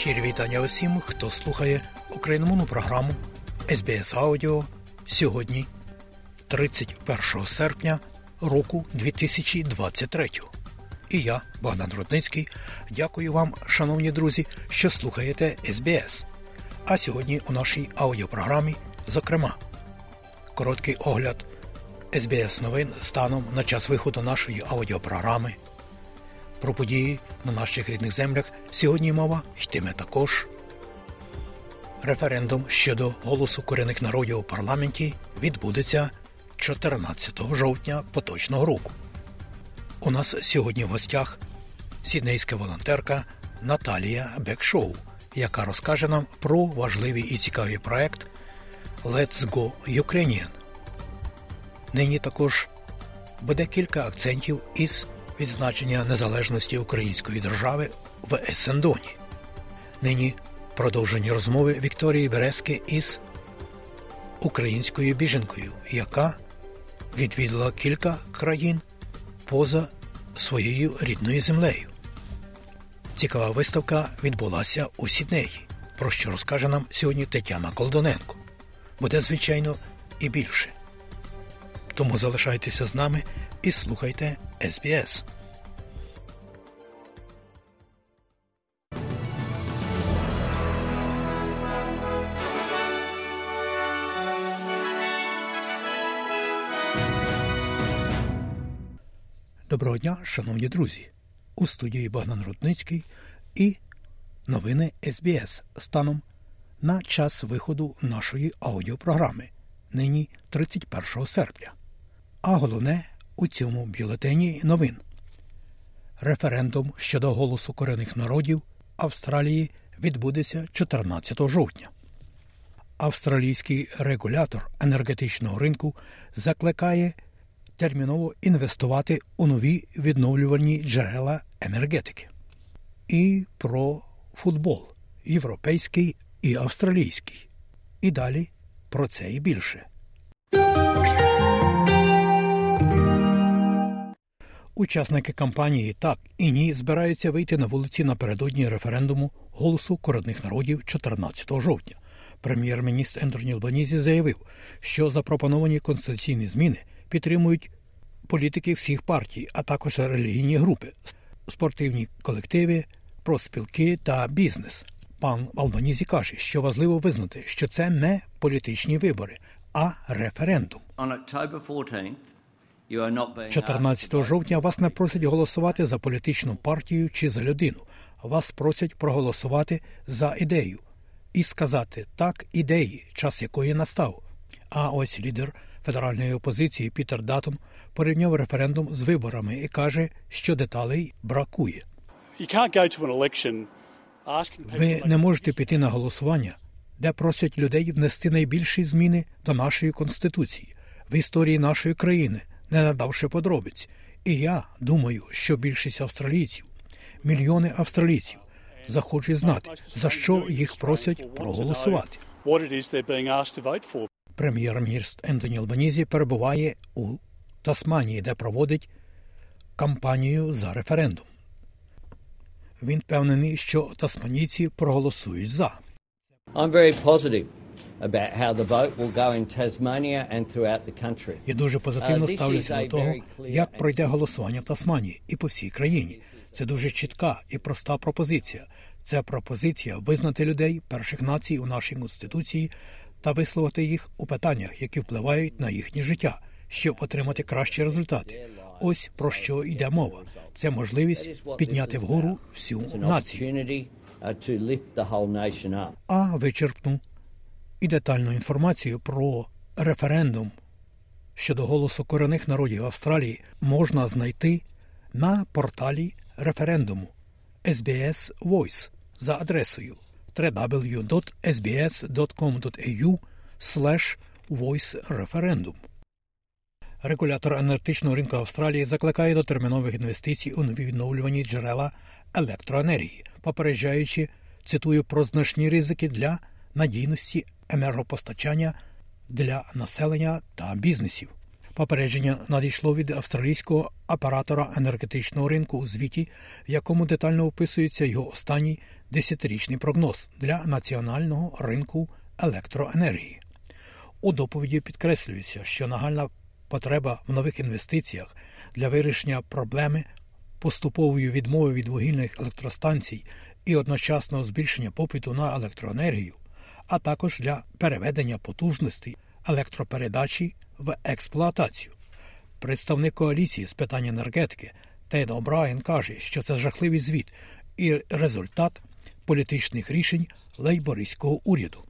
Щирі вітання усім, хто слухає україномовну програму СБС Аудіо сьогодні, 31 серпня року 2023. І я, Богдан Рудницький, дякую вам, шановні друзі, що слухаєте СБС. А сьогодні у нашій аудіопрограмі, зокрема, короткий огляд СБС новин станом на час виходу нашої аудіопрограми. Про події на наших рідних землях сьогодні мова йтиме також. Референдум щодо голосу корінних народів у парламенті відбудеться 14 жовтня поточного року. У нас сьогодні в гостях сіднейська волонтерка Наталія Бекшоу, яка розкаже нам про важливий і цікавий проект Let's Go Ukrainian. Нині також буде кілька акцентів із відзначення незалежності української держави в Есендоні. Нині продовжені розмови Вікторії Березки із українською біженкою, яка відвідала кілька країн поза своєю рідною землею. Цікава виставка відбулася у Сіднеї, про що розкаже нам сьогодні Тетяна Колдоненко. Буде, звичайно, і більше. Тому залишайтеся з нами і слухайте СБС. Доброго дня, шановні друзі! У студії Богдан Рудницький і новини СБС станом на час виходу нашої аудіопрограми нині 31 серпня. А головне у цьому бюлетені новин. Референдум щодо голосу корінних народів Австралії відбудеться 14 жовтня. Австралійський регулятор енергетичного ринку закликає терміново інвестувати у нові відновлювальні джерела енергетики. І про футбол європейський і австралійський. І далі про це і більше. Учасники кампанії так і ні збираються вийти на вулиці напередодні референдуму голосу корінних народів 14 жовтня. Прем'єр-міністр Ентоні Албанізі заявив, що запропоновані конституційні зміни підтримують політики всіх партій, а також релігійні групи, спортивні колективи, проспілки та бізнес. Пан Албанізі каже, що важливо визнати, що це не політичні вибори, а референдум. 14 жовтня вас не просять голосувати за політичну партію чи за людину. Вас просять проголосувати за ідею і сказати так ідеї, час якої настав. А ось лідер федеральної опозиції Пітер Датон порівняв референдум з виборами і каже, що деталей бракує. Ви не можете піти на голосування, де просять людей внести найбільші зміни до нашої конституції в історії нашої країни, не надавши подробиць. І я думаю, що більшість австралійців, мільйони австралійців, захочуть знати, за що їх просять проголосувати. Прем'єр-міністр Ентоні Албанізі перебуває у Тасманії, де проводить кампанію за референдум. Він впевнений, що тасманійці проголосують за. I'm very positive about how the vote will go in Tasmania and throughout the country. Я дуже позитивно Uh, ставлюся до того, як пройде голосування в Тасманії і по всій країні. Це дуже чітка і проста пропозиція. Це пропозиція визнати людей перших націй у нашій конституції та висловити їх у питаннях, які впливають на їхнє життя, щоб отримати кращі результати. Ось про що йде мова. Це можливість підняти вгору всю націю. uh. А вичерпну і детальну інформацію про референдум щодо голосу корінних народів Австралії можна знайти на порталі референдуму SBS Voice за адресою www.sbs.com.au voice referendum. Регулятор енергетичного ринку Австралії закликає до термінових інвестицій у нові джерела електроенергії, попереджаючи, цитую, про значні ризики для надійності енергопостачання для населення та бізнесів. Попередження надійшло від австралійського оператора енергетичного ринку у звіті, в якому детально описується його останній десятирічний прогноз для національного ринку електроенергії. У доповіді підкреслюється, що нагальна потреба в нових інвестиціях для вирішення проблеми поступової відмови від вугільних електростанцій і одночасного збільшення попиту на електроенергію, а також для переведення потужностей електропередачі в експлуатацію. Представник коаліції з питань енергетики Тед О'Брайен каже, що це жахливий звіт і результат політичних рішень лейбористського уряду.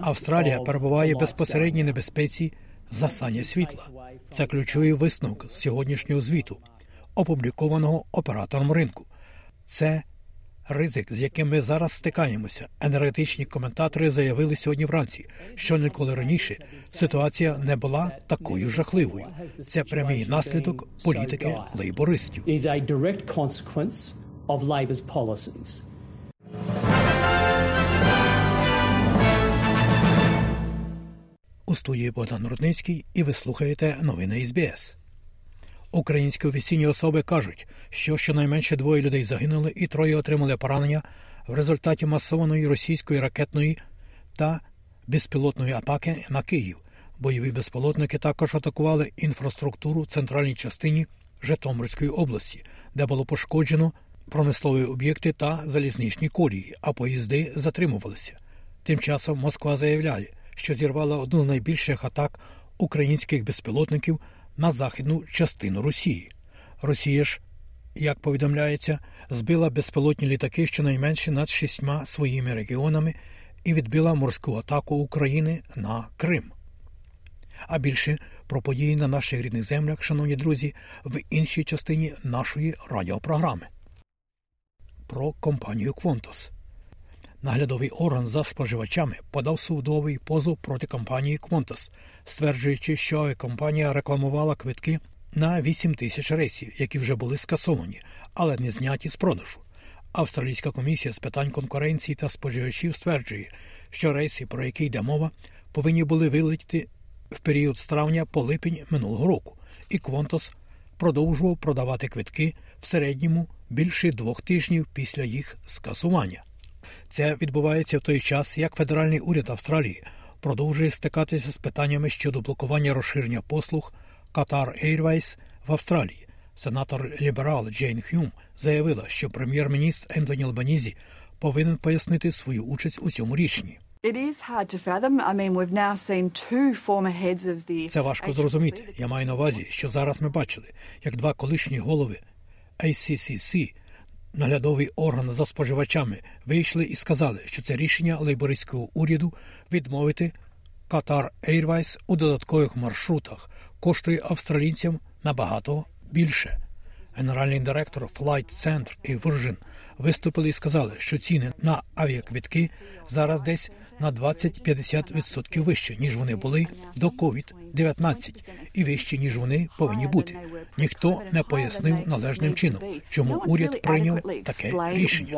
Австралія перебуває в безпосередній небезпеці засання світла. Це ключовий висновок з сьогоднішнього звіту, опублікованого оператором ринку. Це ризик, з яким ми зараз стикаємося. Енергетичні коментатори заявили сьогодні вранці, що ніколи раніше ситуація не була такою жахливою. Це прямий наслідок політики лейбористів. У студії Богдан Рудницький і ви слухаєте новини СБС. Українські офіційні особи кажуть, що щонайменше двоє людей загинули і троє отримали поранення в результаті масованої російської ракетної та безпілотної атаки на Київ. Бойові безпілотники також атакували інфраструктуру в центральній частині Житомирської області, де було пошкоджено промислові об'єкти та залізничні колії, а поїзди затримувалися. Тим часом Москва заявляє, що зірвала одну з найбільших атак українських безпілотників на західну частину Росії. Росія ж, як повідомляється, збила безпілотні літаки щонайменше над шістьма своїми регіонами і відбила морську атаку України на Крим. А більше про події на наших рідних землях, шановні друзі, в іншій частині нашої радіопрограми. Про компанію Квонтос. Наглядовий орган за споживачами подав судовий позов проти компанії Qantas, стверджуючи, що компанія рекламувала квитки на 8 тисяч рейсів, які вже були скасовані, але не зняті з продажу. Австралійська комісія з питань конкуренції та споживачів стверджує, що рейси, про які йде мова, повинні були вилетіти в період з травня по липень минулого року, і Qantas продовжував продавати квитки в середньому більше двох тижнів після їх скасування. Це відбувається в той час, як федеральний уряд Австралії продовжує стикатися з питаннями щодо блокування розширення послуг Qatar Airways в Австралії. Сенатор ліберал Джейн Хюм заявила, що прем'єр-міністр Ентоні Албанізі повинен пояснити свою участь у цьому рішенні. Це важко зрозуміти. Я маю на увазі, що зараз ми бачили, як два колишні голови ACCC наглядовий орган за споживачами вийшли і сказали, що це рішення лейбористського уряду відмовити Qatar Airways у додаткових маршрутах коштує австралійцям набагато більше. Генеральний директор Flight Center і Virgin виступили і сказали, що ціни на авіаквітки зараз десь на 20-50% вище, ніж вони були до COVID-19, і вищі, ніж вони повинні бути. Ніхто не пояснив належним чином, чому уряд прийняв таке рішення.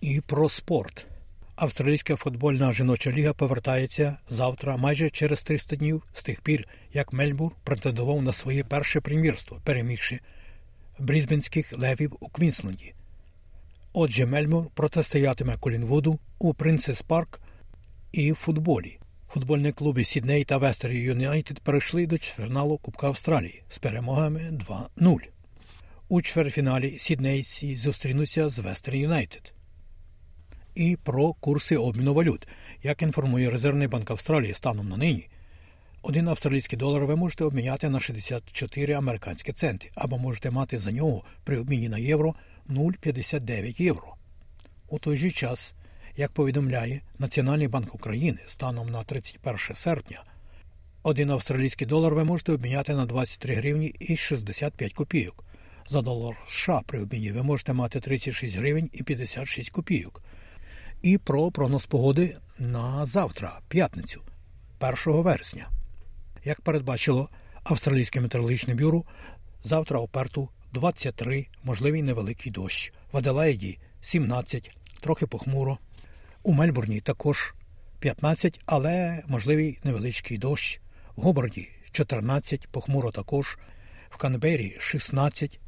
І про спорт. Австралійська футбольна жіноча ліга повертається завтра майже через 300 днів з тих пір, як Мельбурн претендував на своє перше прем'єрство, перемігши брізбенських левів у Квінсленді. Отже, Мельбурн протистоятиме Коллінгвуду у Принцес Парк і в футболі. Футбольні клуби Сідней та Вестерн Юнайтед перейшли до чвертьфіналу Кубка Австралії з перемогами 2-0. У чверфіналі Сіднейці зустрінуться з Вестер Юнайтед. І про курси обміну валют. Як інформує Резервний банк Австралії станом на нині, один австралійський долар ви можете обміняти на 64 американські центи, або можете мати за нього при обміні на євро 0,59 євро. У той же час, як повідомляє Національний банк України станом на 31 серпня, один австралійський долар ви можете обміняти на 23 гривні і 65 копійок. За долар США при обміні ви можете мати 36 гривень і 56 копійок. І про прогноз погоди на завтра, п'ятницю, 1 вересня. Як передбачило Австралійське метеорологічне бюро, завтра у Перту 23, можливий невеликий дощ. В Аделаїді 17, трохи похмуро. У Мельбурні також 15, але можливий невеличкий дощ. В Гобарді 14, похмуро також. В Канбері 16,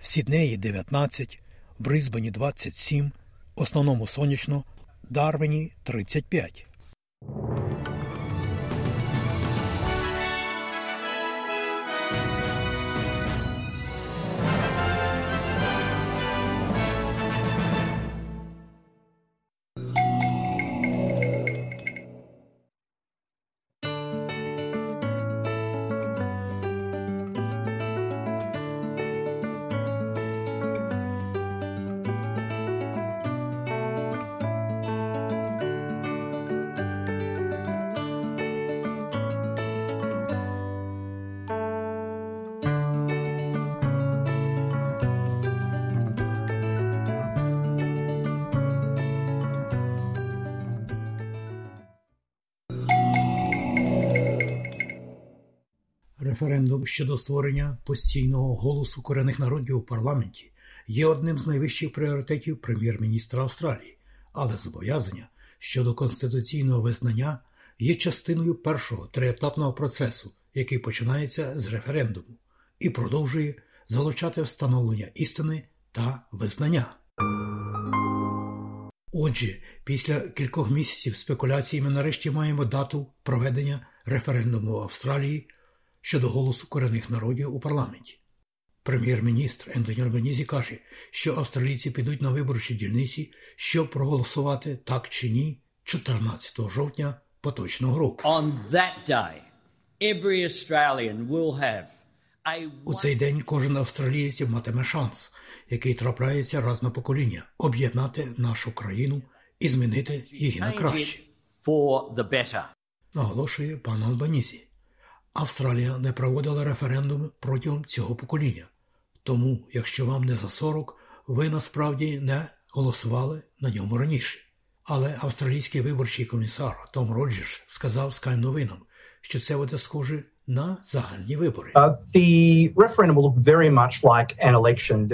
в Сіднеї 19, в Брисбені 27, в основному сонячно, Дарвені 35. Референдум щодо створення постійного голосу корінних народів у парламенті є одним з найвищих пріоритетів прем'єр-міністра Австралії, але зобов'язання щодо конституційного визнання є частиною першого триетапного процесу, який починається з референдуму, і продовжує залучати встановлення істини та визнання. Отже, після кількох місяців спекуляцій ми нарешті маємо дату проведення референдуму в Австралії щодо голосу корінних народів у парламенті. Прем'єр-міністр Ентоні Альбанізі каже, що австралійці підуть на виборчі дільниці, щоб проголосувати так чи ні 14 жовтня поточного року. On that day, every Australian will have a У цей день кожен австралієць матиме шанс, який трапляється раз на покоління, об'єднати нашу країну і змінити її на краще, for the better. наголошує пан Албанізі. Австралія не проводила референдуми протягом цього покоління. Тому, якщо вам не за 40, ви насправді не голосували на ньому раніше. Але австралійський виборчий комісар Том Роджерс сказав Sky новинам, що це буде схоже на загальні вибори. Uh,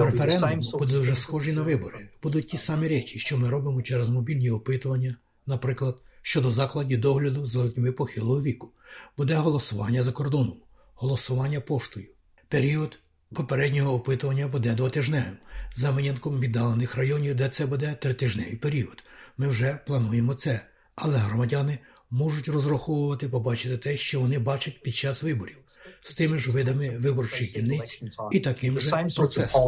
Референдум буде дуже схожий на вибори. Будуть ті самі речі, що ми робимо через мобільні опитування, наприклад, щодо закладів догляду за людьми похилого віку. Буде голосування за кордоном, голосування поштою. Період попереднього опитування буде двотижневим, за винятком віддалених районів, де це буде тритижневий період. Ми вже плануємо це, але громадяни можуть розраховувати побачити те, що вони бачать під час виборів, з тими ж видами виборчих дільниць і таким же процесом.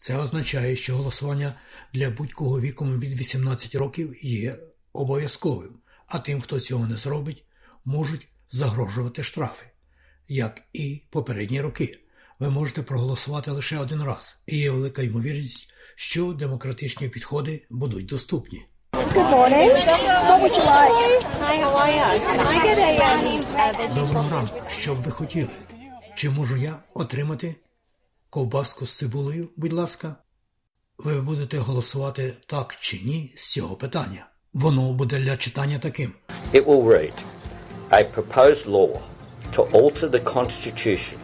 Це означає, що голосування для будь-кого віком від 18 років є обов'язковим, а тим, хто цього не зробить, можуть загрожувати штрафи. Як і попередні роки. Ви можете проголосувати лише один раз, і є велика ймовірність, що демократичні підходи будуть доступні. Um, Доброго ранку, що б ви хотіли? Чи можу я отримати ковбаску з цибулею, будь ласка? Ви будете голосувати так чи ні з цього питання. Воно буде для читання таким. It will read a proposed law to alter the Constitution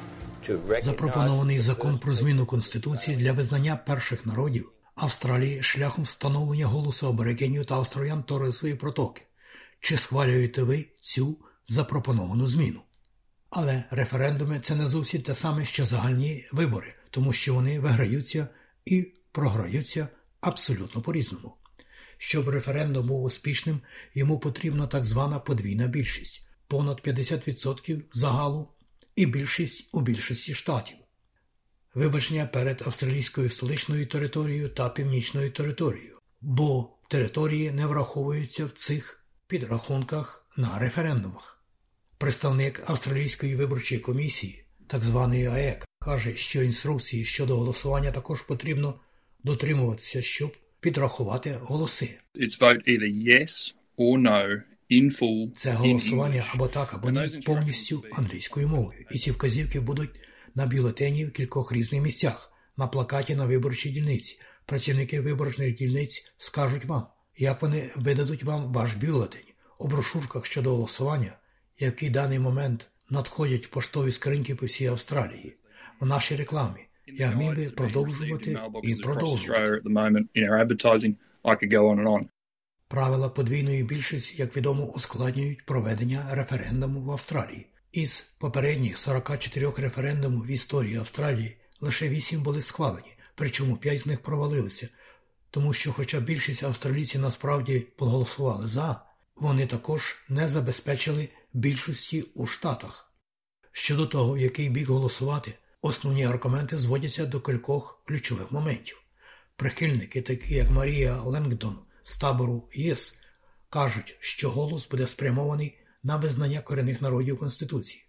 to Запропонований закон про зміну Конституції для визнання перших народів Австралії шляхом встановлення голосу аборигенів та австраліян Торисової протоки. Чи схвалюєте ви цю запропоновану зміну? Але референдуми це не зовсім те саме, що загальні вибори, тому що вони виграються і програються абсолютно по-різному. Щоб референдум був успішним, йому потрібна так звана подвійна більшість понад 50% загалу і більшість у більшості штатів. Вибачення перед австралійською столичною територією та північною територією, бо території не враховуються в цих підрахунках на референдумах. Представник Австралійської виборчої комісії, так званий АЕК, каже, що інструкції щодо голосування також потрібно дотримуватися, щоб підрахувати голоси. it's vote either yes or no in full Це голосування або так, або ні повністю англійською мовою. І ці вказівки будуть на бюлетені в кількох різних місцях, на плакаті на виборчій дільниці. Працівники виборчних дільниць скажуть вам, як вони видадуть вам ваш бюлетень у брошурках щодо голосування, які в даний момент надходять в поштові скриньки по всій Австралії. В нашій рекламі я міг би продовжувати і продовжувати. Правила подвійної більшості, як відомо, ускладнюють проведення референдуму в Австралії. Із попередніх 44 референдумів в історії Австралії лише 8 були схвалені, причому 5 з них провалилися, тому що, хоча більшість австралійців насправді проголосували за, вони також не забезпечили більшості у Штатах. Щодо того, в який бік голосувати, основні аргументи зводяться до кількох ключових моментів. Прихильники, такі як Марія Ленгдон з табору ЄС, кажуть, що голос буде спрямований на визнання корінних народів Конституції,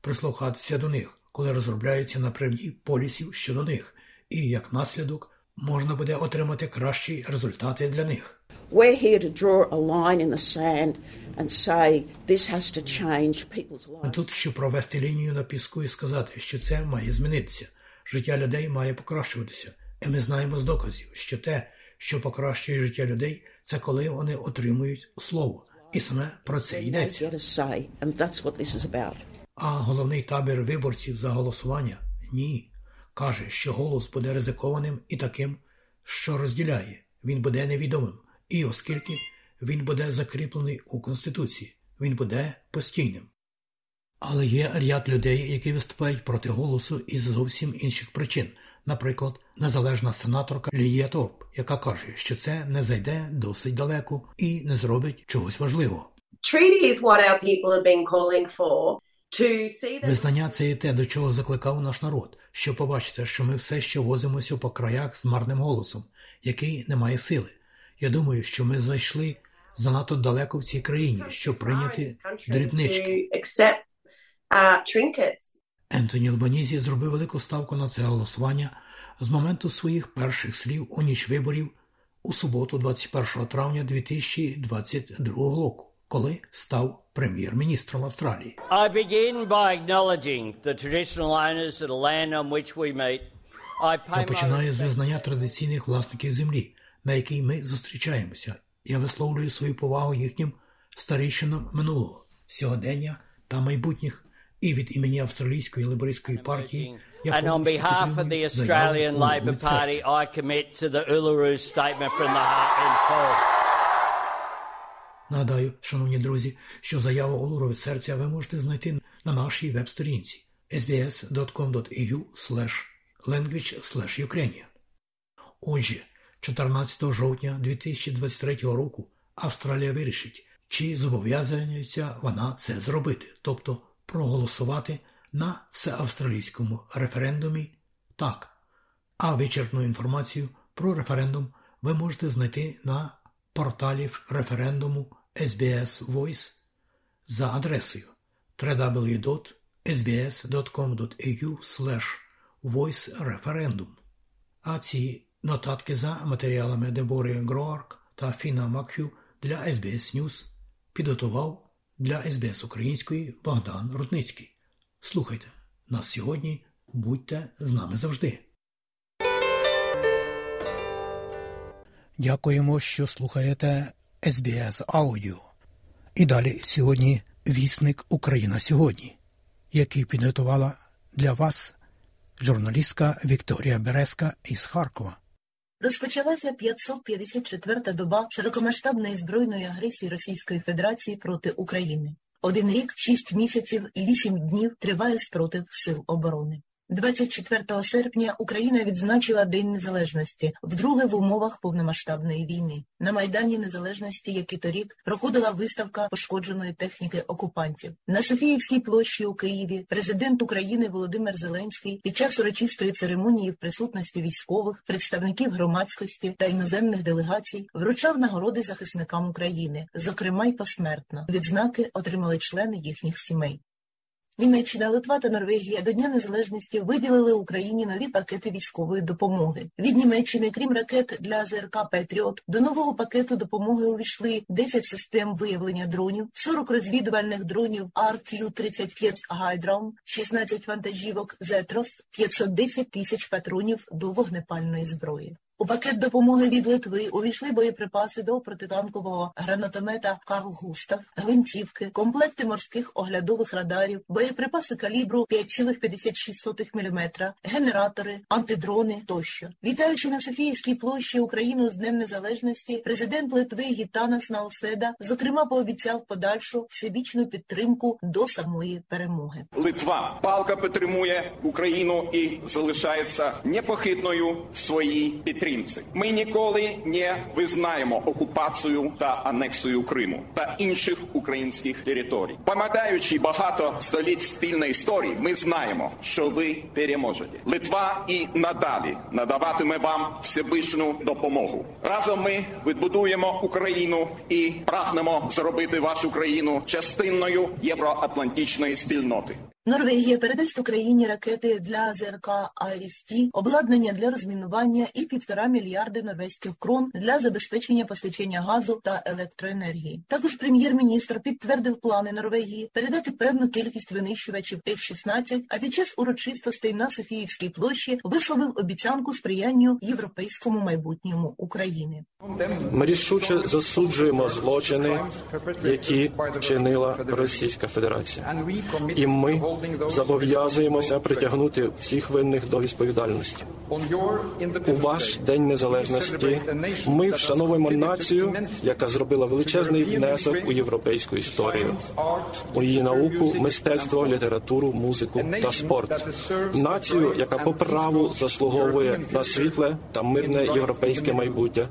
прислухатися до них, коли розробляються напрямні полісів щодо них, і як наслідок можна буде отримати кращі результати для них. We're here to draw a line in the sand and say this has to change people's lives. тут, щоб провести лінію на піску і сказати, що це має змінитися. Життя людей має покращуватися. І ми знаємо з доказів, що те, що покращує життя людей, це коли вони отримують слово. І саме про це йдеться. А головний табір виборців за голосування ні. Каже, що голос буде ризикованим і таким, що розділяє. Він буде невідомим. І оскільки він буде закріплений у Конституції, він буде постійним. Але є ряд людей, які виступають проти голосу із зовсім інших причин. Наприклад, незалежна сенаторка Лія Торп, яка каже, що це не зайде досить далеко і не зробить чогось важливого. treaty is what our people have been calling for Визнання це і те, до чого закликав наш народ, що побачите, що ми все ще возимося по краях з марним голосом, який не має сили. Я думаю, що ми зайшли занадто далеко в цій країні, щоб прийняти дрібнички. uh. Ентоні Албанізі зробив велику ставку на це голосування з моменту своїх перших слів у ніч виборів у суботу, 21 травня 2022 року, коли став прем'єр-міністром Австралії. I begin by acknowledging the traditional owners of the land on which we meet. I pay Я починаю з визнання традиційних власників землі, на якій ми зустрічаємося. Я висловлюю свою повагу їхнім старішинам минулого, сьогодення та майбутніх, і від імені австралійської лейбористської партії я And on behalf of the Australian. Party, I commit to the Uluru Statement from the Heart in full. Нагадаю, шановні друзі, що заяву Олуру серця ви можете знайти на нашій веб-сторінці sbs.com.au language Ukrainian. Отже, 14 жовтня 2023 року Австралія вирішить, чи зобов'язується вона це зробити, тобто проголосувати на всеавстралійському референдумі так. А вичерпну інформацію про референдум ви можете знайти на порталі референдуму SBS Voice за адресою www.sbs.com.au voice-referendum. А ці нотатки за матеріалами Дебори Гроарк та Фіна Макхю для SBS News підготував для SBS Української Богдан Рудницький. Слухайте нас сьогодні, будьте з нами завжди. Дякуємо, що слухаєте SBS Audio. І далі сьогодні вісник Україна сьогодні, який підготувала для вас журналістка Вікторія Березка із Харкова. Розпочалася 554-та доба широкомасштабної збройної агресії Російської Федерації проти України. Один рік, шість місяців і вісім днів триває спротив сил оборони. 24 серпня Україна відзначила День Незалежності, вдруге в умовах повномасштабної війни. На Майдані Незалежності, як і торік, проходила виставка пошкодженої техніки окупантів. На Софіївській площі у Києві президент України Володимир Зеленський під час урочистої церемонії в присутності військових, представників громадськості та іноземних делегацій вручав нагороди захисникам України, зокрема й посмертно. Відзнаки отримали члени їхніх сімей. Німеччина, Литва та Норвегія до Дня Незалежності виділили Україні нові пакети військової допомоги. Від Німеччини, крім ракет для ЗРК Петріот, до нового пакету допомоги увійшли 10 систем виявлення дронів, 40 розвідувальних дронів RQ-35 Гайдром, 16 вантажівок Зетрос, 510 тисяч патронів до вогнепальної зброї. У пакет допомоги від Литви увійшли боєприпаси до протитанкового гранатомета Карл Густав, гвинтівки, комплекти морських оглядових радарів, боєприпаси калібру 5,56 мм, генератори, антидрони тощо. Вітаючи на Софіївській площі Україну з Днем Незалежності, президент Литви Гітанас Науседа зокрема пообіцяв подальшу всебічну підтримку до самої перемоги. Литва палка підтримує Україну і залишається непохитною в своїй підтримці. Ми ніколи не визнаємо окупацію та анексію Криму та інших українських територій. Пам'ятаючи багато століть спільної історії, ми знаємо, що ви переможете. Литва і надалі надаватиме вам всебічну допомогу. Разом ми відбудуємо Україну і прагнемо зробити вашу країну частиною євроатлантичної спільноти. Норвегія передасть Україні ракети для ЗРК АРІСТі, обладнання для розмінування і півтора мільярди норвезьких крон для забезпечення постачання газу та електроенергії. Також прем'єр-міністр підтвердив плани Норвегії передати певну кількість винищувачів F-16, а під час урочистостей на Софіївській площі висловив обіцянку сприянню європейському майбутньому України. Ми рішуче засуджуємо злочини, які вчинила Російська Федерація, і ми зобов'язуємося притягнути всіх винних до відповідальності. У ваш день незалежності ми вшановуємо націю, яка зробила величезний внесок у європейську історію, у її науку, мистецтво, літературу, музику та спорт. Націю, яка по праву заслуговує на світле та мирне європейське майбутнє.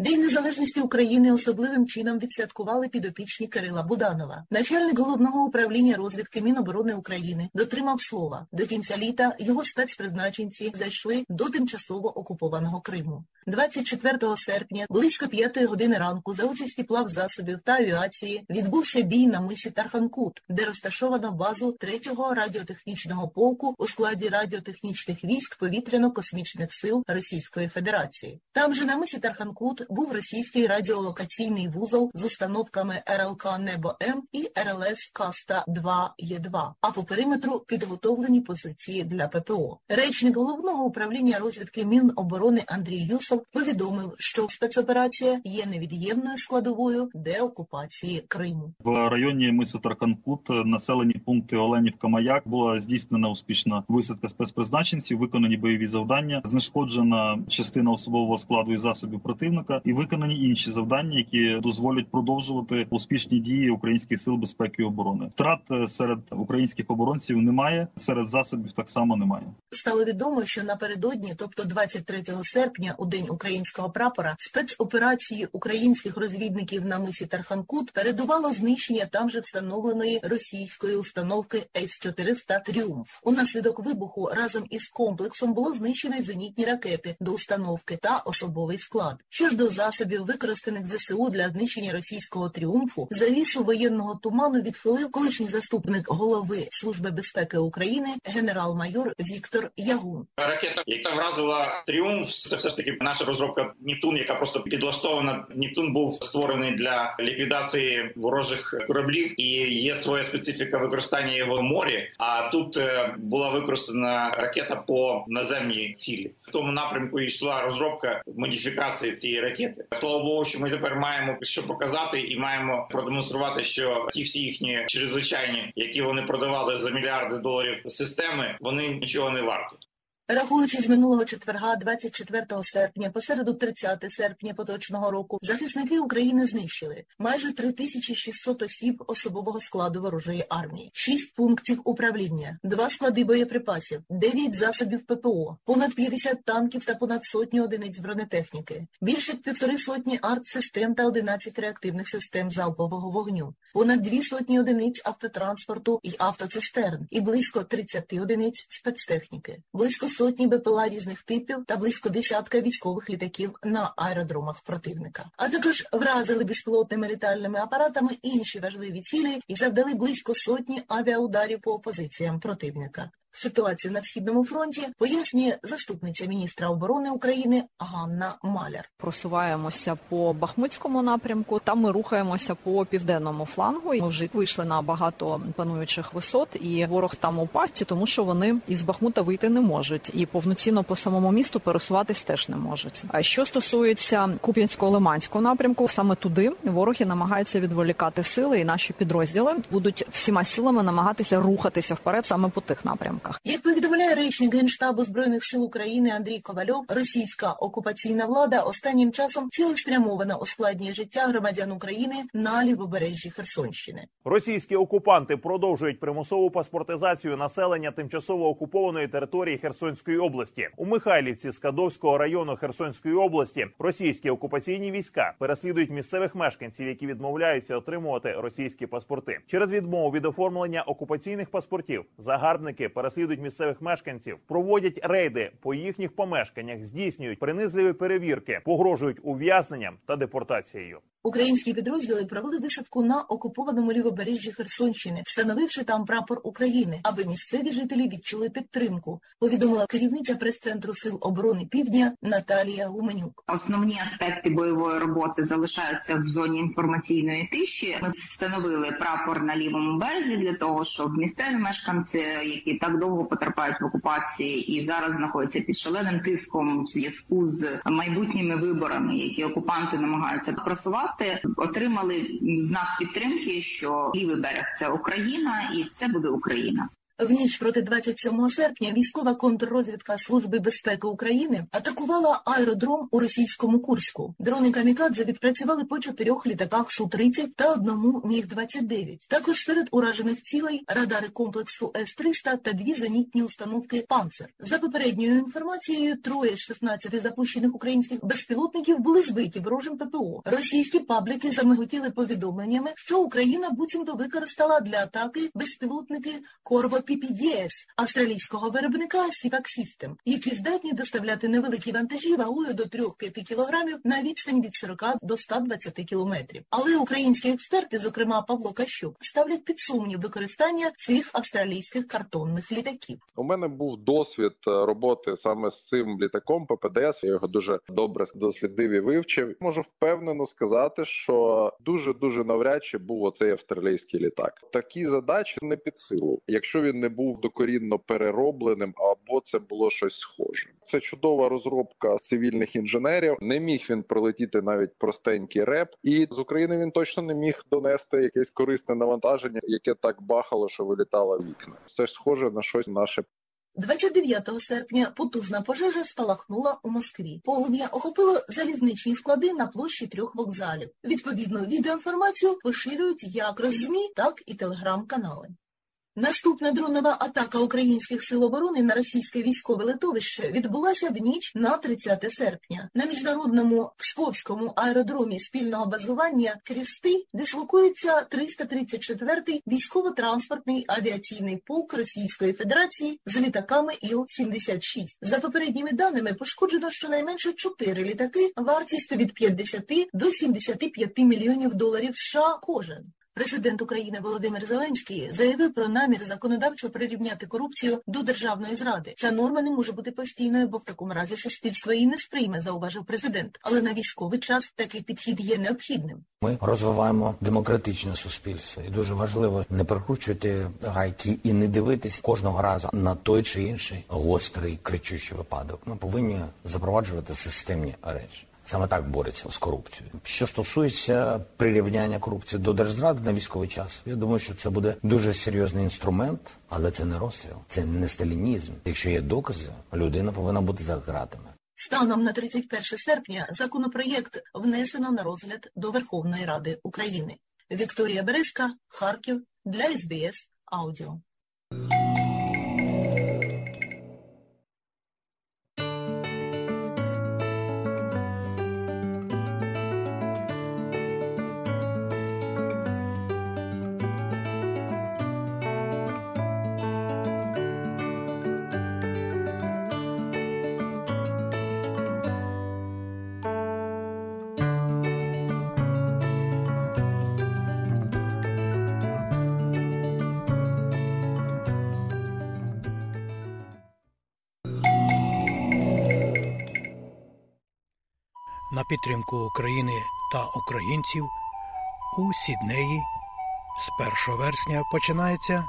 День незалежності України особливим чином відсвяткували підопічні Кирила Буданова. Начальник головного управління розвідки Міноборони України дотримав слова. До кінця літа його спецпризначенці зайшли до тимчасово окупованого Криму. 24 серпня, близько 5 години ранку, за участі плавзасобів та авіації відбувся бій на мисі Тарханкут, де розташовано базу 3-го радіотехнічного полку у складі радіотехнічних військ повітряно-космічних сил Російської Федерації. Там же на мисі Тарханкут був російський радіолокаційний вузол з установками РЛК Небо М і РЛС Каста 2 Є2, а по периметру підготовлені позиції для ППО. Речник головного управління розвідки Міноборони Андрій Юсов повідомив, що спецоперація є невід'ємною складовою деокупації Криму. В районі мису Тарканкут, населені пункти Оленівка Маяк була здійснена успішна висадка спецпризначенців, виконані бойові завдання, знешкоджена частина особового складу і засобів противника, і виконані інші завдання, які дозволять продовжувати успішні дії українських сил безпеки і оборони. Втрат серед українських оборонців немає, серед засобів так само немає. Стало відомо, що напередодні, тобто 23 серпня, у день українського прапора, спецоперації українських розвідників на мисі Тарханкут передувало знищення там же встановленої російської установки С-400 Тріумф. Унаслідок вибуху разом із комплексом було знищено зенітні ракети до установки та особовий склад. Що ж до засобів, використаних ЗСУ для знищення російського тріумфу, завісу воєнного туману відхилив колишній заступник голови Служби безпеки України генерал-майор Віктор Ягун. Ракета, яка вразила тріумф, це все ж таки наша розробка Нептун, яка просто підлаштована. Нептун був створений для ліквідації ворожих кораблів, і є своя специфіка використання його в морі. А тут е, була використана ракета по наземній цілі. В тому напрямку йшла розробка модифікації цієї ракети. Слава Богу, що ми тепер маємо що показати, і маємо продемонструвати, що ті всі їхні чрезвичайні, які вони продавали за мільярди доларів системи, вони нічого не варті. Рахуючи з минулого четверга, 24 серпня, посереду 30 серпня поточного року, захисники України знищили майже 3600 осіб особового складу ворожої армії, 6 пунктів управління, 2 склади боєприпасів, 9 засобів ППО, понад 50 танків та понад сотні одиниць бронетехніки, більше півтори сотні артсистем та 11 реактивних систем залпового вогню, понад дві сотні одиниць автотранспорту і автоцистерн, і близько 30 одиниць спецтехніки, близько півсотні БПЛА різних типів та близько десятка військових літаків на аеродромах противника. А також вразили безпілотними літальними апаратами інші важливі цілі і завдали близько сотні авіаударів по опозиціям противника. Ситуацію на східному фронті пояснює заступниця міністра оборони України Ганна Маляр. Просуваємося по Бахмутському напрямку. Там ми рухаємося по південному флангу. Ми вже вийшли на багато пануючих висот, і ворог там у пасті, тому що вони із Бахмута вийти не можуть, і повноцінно по самому місту пересуватись теж не можуть. А що стосується Куп'янського лиманського напрямку, саме туди вороги намагаються відволікати сили, і наші підрозділи будуть всіма силами намагатися рухатися вперед саме по тих напрямках. Як повідомляє речник генштабу збройних сил України Андрій Ковальов, російська окупаційна влада останнім часом цілеспрямовано ускладнює життя громадян України на лівобережжі Херсонщини. Російські окупанти продовжують примусову паспортизацію населення тимчасово окупованої території Херсонської області. У Михайлівці Скадовського району Херсонської області російські окупаційні війська переслідують місцевих мешканців, які відмовляються отримувати російські паспорти. Через відмову від оформлення окупаційних паспортів загарбники переслідують місцевих мешканців, проводять рейди по їхніх помешканнях, здійснюють принизливі перевірки, погрожують ув'язненням та депортацією. Українські підрозділи провели висадку на окупованому лівобережжі Херсонщини, встановивши там прапор України, аби місцеві жителі відчули підтримку. Повідомила керівниця прес-центру сил оборони Півдня Наталія Гуменюк. Основні аспекти бойової роботи залишаються в зоні інформаційної тиші. Ми встановили прапор на лівому березі для того, щоб місцеві мешканці, які так довго потерпають в окупації і зараз знаходяться під шаленим тиском в зв'язку з майбутніми виборами, які окупанти намагаються просувати отримали знак підтримки, що лівий берег це Україна, і все буде Україна. В ніч проти 27 серпня військова контррозвідка Служби безпеки України атакувала аеродром у російському Курську. Дрони камікадзе відпрацювали по чотирьох літаках су 30 та одному міг 29 Також серед уражених цілей радари комплексу С 300 та дві зенітні установки «Панцер». За попередньою інформацією, троє з 16 запущених українських безпілотників були збиті ворожим ППО. Російські пабліки замиготіли повідомленнями, що Україна буцімто використала для атаки безпілотники Корво PPDS австралійського виробника Sivac System, які здатні доставляти невеликі вантажі вагою до 3-5 кілограмів на відстань від 40 до 120 кілометрів. Але українські експерти, зокрема Павло Кащук, ставлять під сумнів використання цих австралійських картонних літаків. У мене був досвід е, роботи саме з цим літаком ППДС. Я його дуже добре дослідив і вивчив. Можу впевнено сказати, що дуже дуже навряд чи був оцей австралійський літак. Такі задачі не під силу, якщо він не був докорінно переробленим, або це було щось схоже. Це чудова розробка цивільних інженерів. Не міг він пролетіти навіть простенький реп, і з України він точно не міг донести якесь корисне навантаження, яке так бахало, що вилітало вікна. Це ж схоже на щось наше. 29 серпня потужна пожежа спалахнула у Москві. Полум'я охопило залізничні склади на площі трьох вокзалів. Відповідну відеоінформацію поширюють як роззмі, так і телеграм-канали. Наступна дронова атака українських сил оборони на російське військове литовище відбулася в ніч на 30 серпня. На міжнародному Псковському аеродромі спільного базування Крісти дислокується 334-й військово-транспортний авіаційний полк Російської Федерації з літаками Іл-76. За попередніми даними пошкоджено щонайменше 4 літаки вартістю від 50 до 75 мільйонів доларів США кожен. Президент України Володимир Зеленський заявив про намір законодавчо прирівняти корупцію до державної зради. Ця норма не може бути постійною, бо в такому разі суспільство її не сприйме, зауважив президент. Але на військовий час такий підхід є необхідним. Ми розвиваємо демократичне суспільство, і дуже важливо не прикручувати гайки і не дивитись кожного разу на той чи інший гострий кричущий випадок. Ми повинні запроваджувати системні речі. Саме так бореться з корупцією. Що стосується прирівняння корупції до держзради на військовий час, я думаю, що це буде дуже серйозний інструмент, але це не розстріл, це не сталінізм. Якщо є докази, людина повинна бути за ґратами. Станом на 31 серпня законопроєкт внесено на розгляд до Верховної Ради України. Вікторія Березка, Харків для СБС Аудіо. Підтримку України та українців у Сіднеї з 1 вересня починається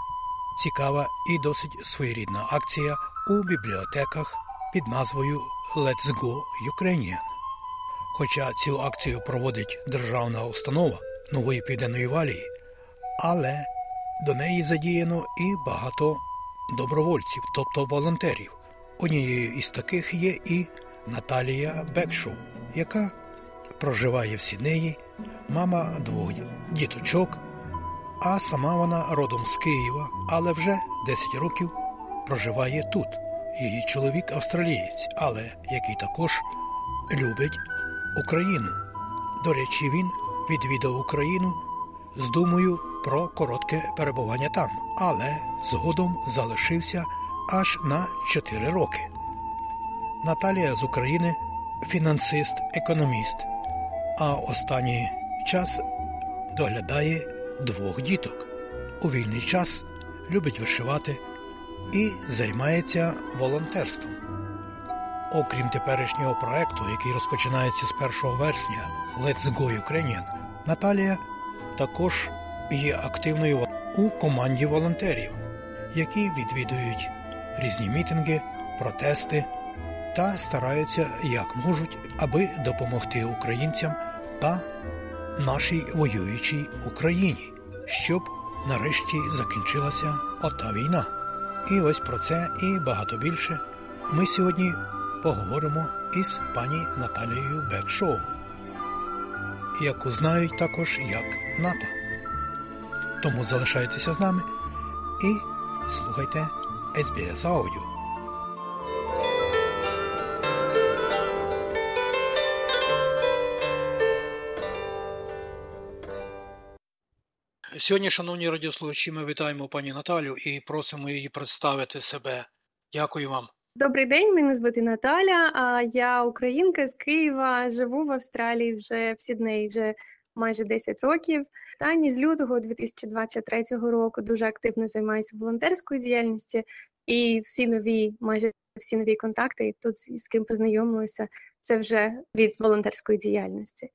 цікава і досить своєрідна акція у бібліотеках під назвою Let's Go Ukrainian. Хоча цю акцію проводить державна установа нової південної валії, але до неї задіяно і багато добровольців, тобто волонтерів. Однією із таких є і Наталія Бекшоу, яка проживає в Сіднеї, мама двох діточок, а сама вона родом з Києва, але вже 10 років проживає тут. Її чоловік австралієць, але який також любить Україну. До речі, він відвідав Україну з думою про коротке перебування там, але згодом залишився аж на 4 роки. Наталія з України фінансист, економіст, а останній час доглядає двох діток. У вільний час любить вишивати і займається волонтерством. Окрім теперішнього проекту, який розпочинається з 1 вересня Let's Go Ukrainian, Наталія також є активною у команді волонтерів, які відвідують різні мітинги, протести та стараються як можуть, аби допомогти українцям та нашій воюючій Україні, щоб нарешті закінчилася ота війна. І ось про це і багато більше ми сьогодні поговоримо із пані Наталією Бекшоу, яку знають також як НАТО. Тому залишайтеся з нами і слухайте SBS Audio. Сьогодні, шановні радіослухачі, ми вітаємо пані Наталю і просимо її представити себе. Дякую вам. Добрий день, мене звати Наталя. А я українка з Києва. Живу в Австралії вже в Сіднеї вже майже 10 років. Останні з лютого 2023 року дуже активно займаюся волонтерською діяльністю і всі нові, майже всі нові контакти, тут з ким познайомилися, це вже від волонтерської діяльності.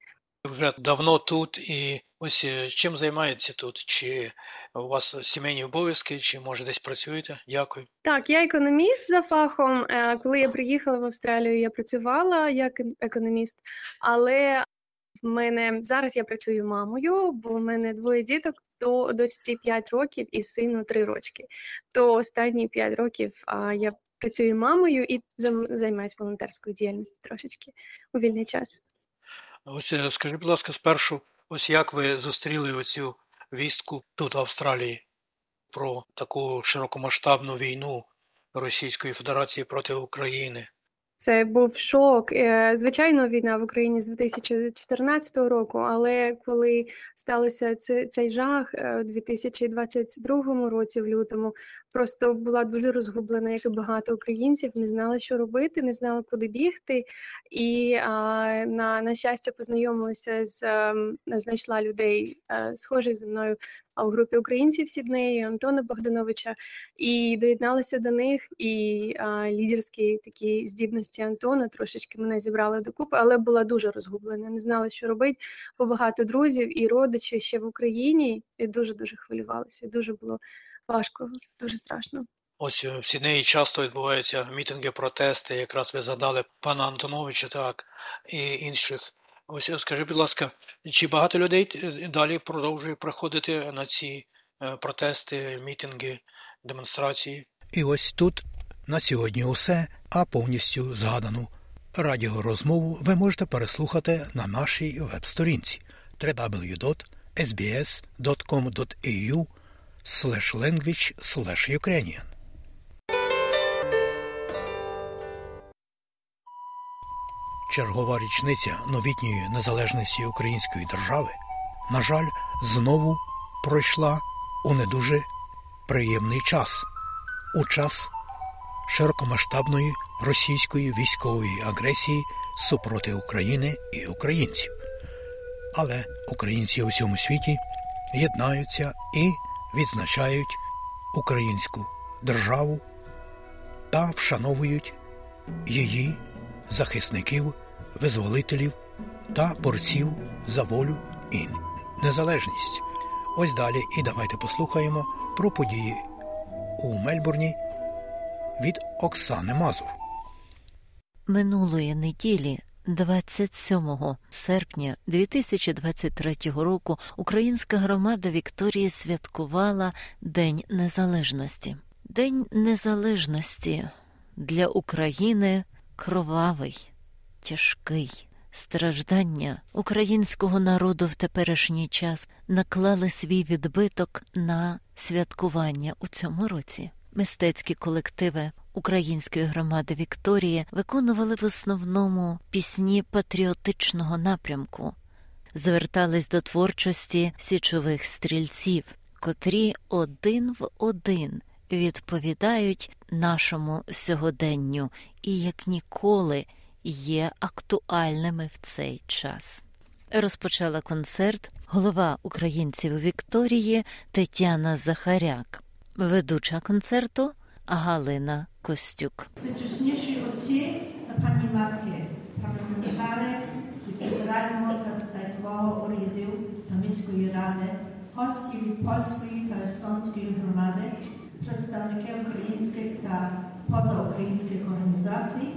Вже давно тут і ось чим займається тут? Чи у вас сімейні обов'язки, чи може десь працюєте? Дякую. Так, я економіст за фахом. Коли я приїхала в Австралію, я працювала як економіст, але в мене зараз я працюю мамою, бо в мене двоє діток, то дочці 5 років і сину 3 рочки. То останні 5 років а, я працюю мамою і займаюся волонтерською діяльністю трошечки у вільний час. Ось скажіть, будь ласка, спершу, ось як ви зустріли оцю вістку тут в Австралії про таку широкомасштабну війну Російської Федерації проти України? Це був шок. Звичайно, війна в Україні з 2014 року, але коли сталося цей жах у 2022 році, в лютому, просто була дуже розгублена, як і багато українців, не знала, що робити, не знала, куди бігти. І на на щастя познайомилася з знайшла людей, схожих зі мною а в групі українців Сіднеї Антона Богдановича, і доєдналася до них. І а, лідерські такі здібності Антона трошечки мене зібрали докупи, але була дуже розгублена. Не знала, що робити. Бо багато друзів і родичів ще в Україні, і дуже дуже хвилювалася. Дуже було важко, дуже страшно. Ось в Сіднеї часто відбуваються мітинги, протести. Якраз ви згадали пана Антоновича, так і інших. Ось скажи, будь ласка, чи багато людей далі продовжує приходити на ці протести, мітинги, демонстрації? І ось тут на сьогодні усе, а повністю згадану радіорозмову ви можете переслухати на нашій веб-сторінці www.sbs.com.au language Ukrainian. Чергова річниця новітньої незалежності української держави, на жаль, знову пройшла у не дуже приємний час, у час широкомасштабної російської військової агресії супроти України і українців. Але українці у всьому світі єднаються і відзначають українську державу та вшановують її захисників, визволителів та борців за волю і незалежність. Ось далі і давайте послухаємо про події у Мельбурні від Оксани Мазур. Минулої неділі 27 серпня 2023 року українська громада Вікторії святкувала День Незалежності. День Незалежності для України кровавий, тяжкий. Страждання українського народу в теперішній час наклали свій відбиток на святкування у цьому році. Мистецькі колективи української громади Вікторії виконували в основному пісні патріотичного напрямку, звертались до творчості січових стрільців, котрі один в один відповідають нашому сьогоденню і як ніколи є актуальними в цей час. Розпочала концерт голова українців Вікторії Тетяна Захаряк, ведуча концерту Галина Костюк. Пані матки, парламентари від федерального та статового урядів та міської ради, гості від польської та естонської громади, представники українських та позаукраїнських організацій,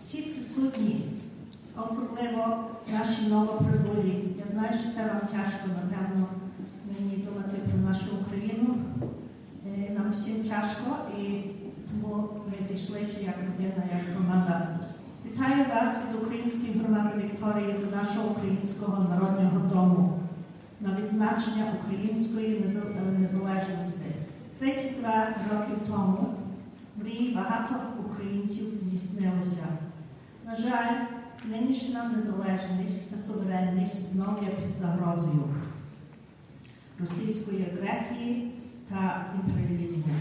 всі присутні, особливо наші новоприбулі. Я знаю, що це вам тяжко, напевно, мені думати про нашу Україну. Нам всім тяжко і тому ми зійшлися як людина, як громада. Вітаю вас від української громади Вікторії до нашого українського народного дому на відзначення української незалежності. 32 роки тому мрії багато українців здійснилися. На жаль, нинішня незалежність та суверенність знову є під загрозою російської агресії та імперіалізму.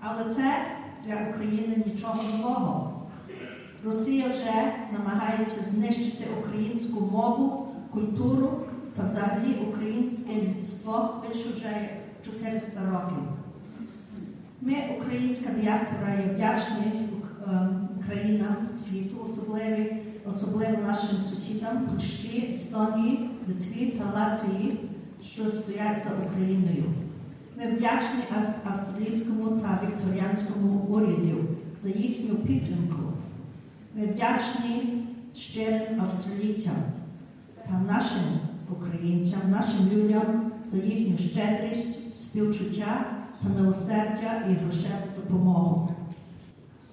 Але це для України нічого нового. Росія вже намагається знищити українську мову, культуру та взагалі українське людство більше вже 400 років. Ми, українська діаспора, є вдячні країнам світу, особливо, особливо нашим сусідам Польщі, Естонії, Литві та Латвії, що стоять за Україною. Ми вдячні австралійському та вікторіанському уряду за їхню підтримку. Ми вдячні щирим австралійцям та нашим українцям, нашим людям за їхню щедрість, співчуття та милосердя і грошеву допомогу.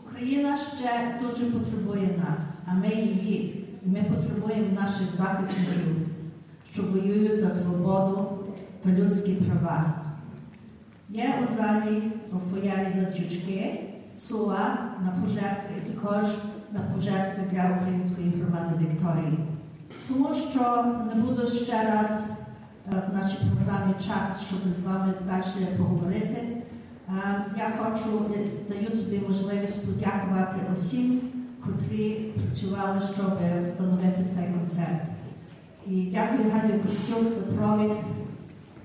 Україна ще дуже потребує нас, а ми її. І ми потребуємо наших захисників, що воюють за свободу та людські права. Є у залі у фоярі латючки, слова на пожертви і також на пожертви для української громади Вікторії. Тому що не буду ще раз в нашій програмі час, щоб з вами далі поговорити. Я хочу, даю собі можливість подякувати усім, котрі працювали, щоб встановити цей концерт. І дякую Галю Костюк за провід,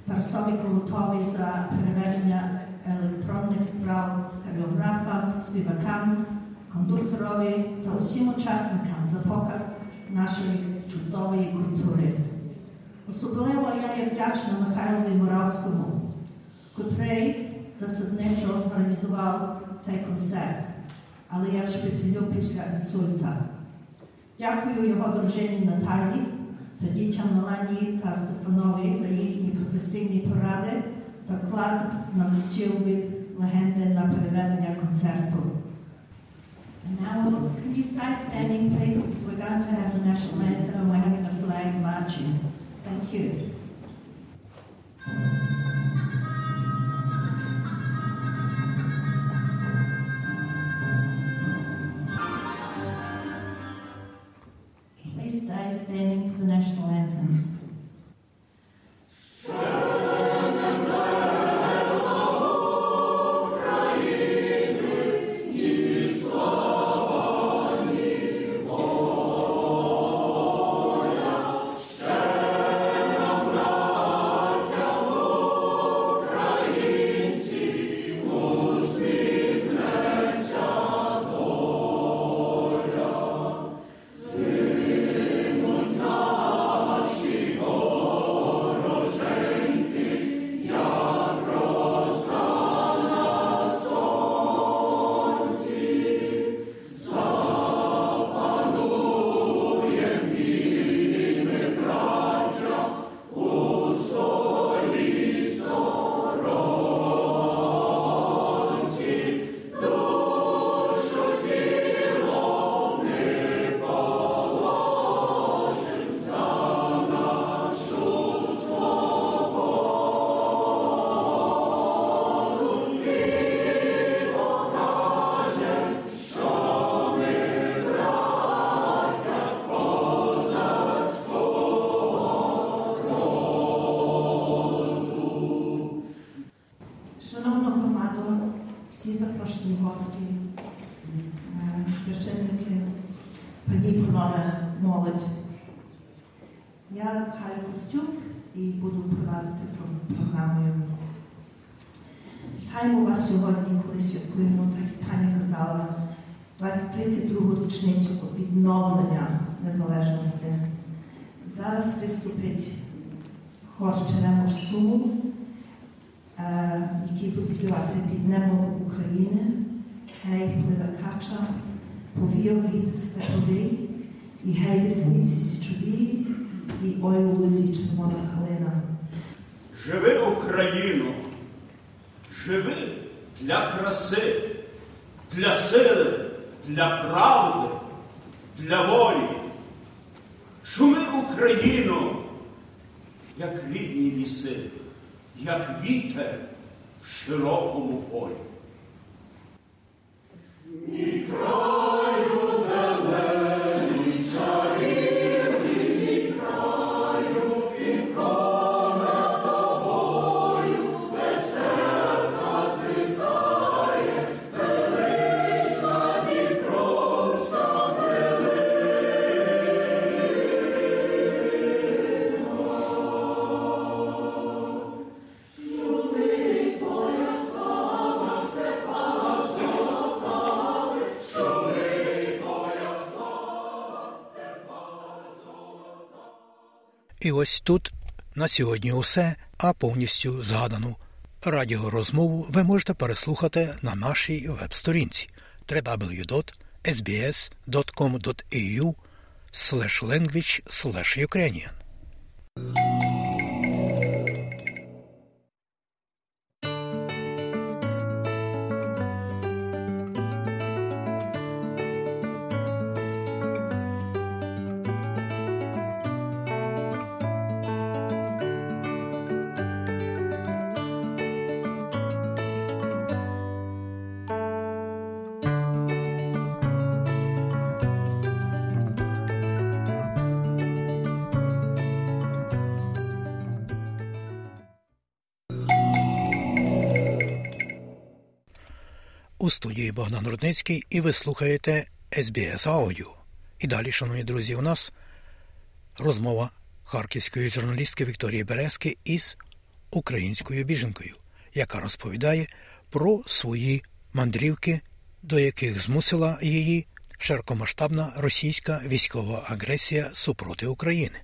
Тарасові Колотові за переведення електронних справ, хореографам, співакам, кондукторові та усім учасникам за показ нашої чудової культури. Особливо я є вдячна Михайлові Моравському, котрий засадничо зорганізував цей концерт, але я в шпиталю після інсульта. Дякую його дружині Наталі та дітям Меланії та Стефанові за їхні професійні поради та вклад знавців від легенди на переведення концерту. And now, can you start standing, please, because we're going to have the national anthem and we're having a flag marching. Thank you. Please stay standing for the national anthems. Під небом України, гей пливе кача, повіяв вітер степовий, і гей весниці січові, і ой лузі червона калина. Живи Україну, живи для краси, для сили, для правди, для волі. Шуми Україну, як рідні ліси, як вітер szerokomu polu. Mikro І ось тут на сьогодні усе, а повністю згадану радіорозмову ви можете переслухати на нашій веб-сторінці www.sbs.com.au language ukrainian У студії Богдан Рудницький і ви слухаєте SBS Audio. І далі, шановні друзі, у нас розмова харківської журналістки Вікторії Березки із українською біженкою, яка розповідає про свої мандрівки, до яких змусила її широкомасштабна російська військова агресія супроти України.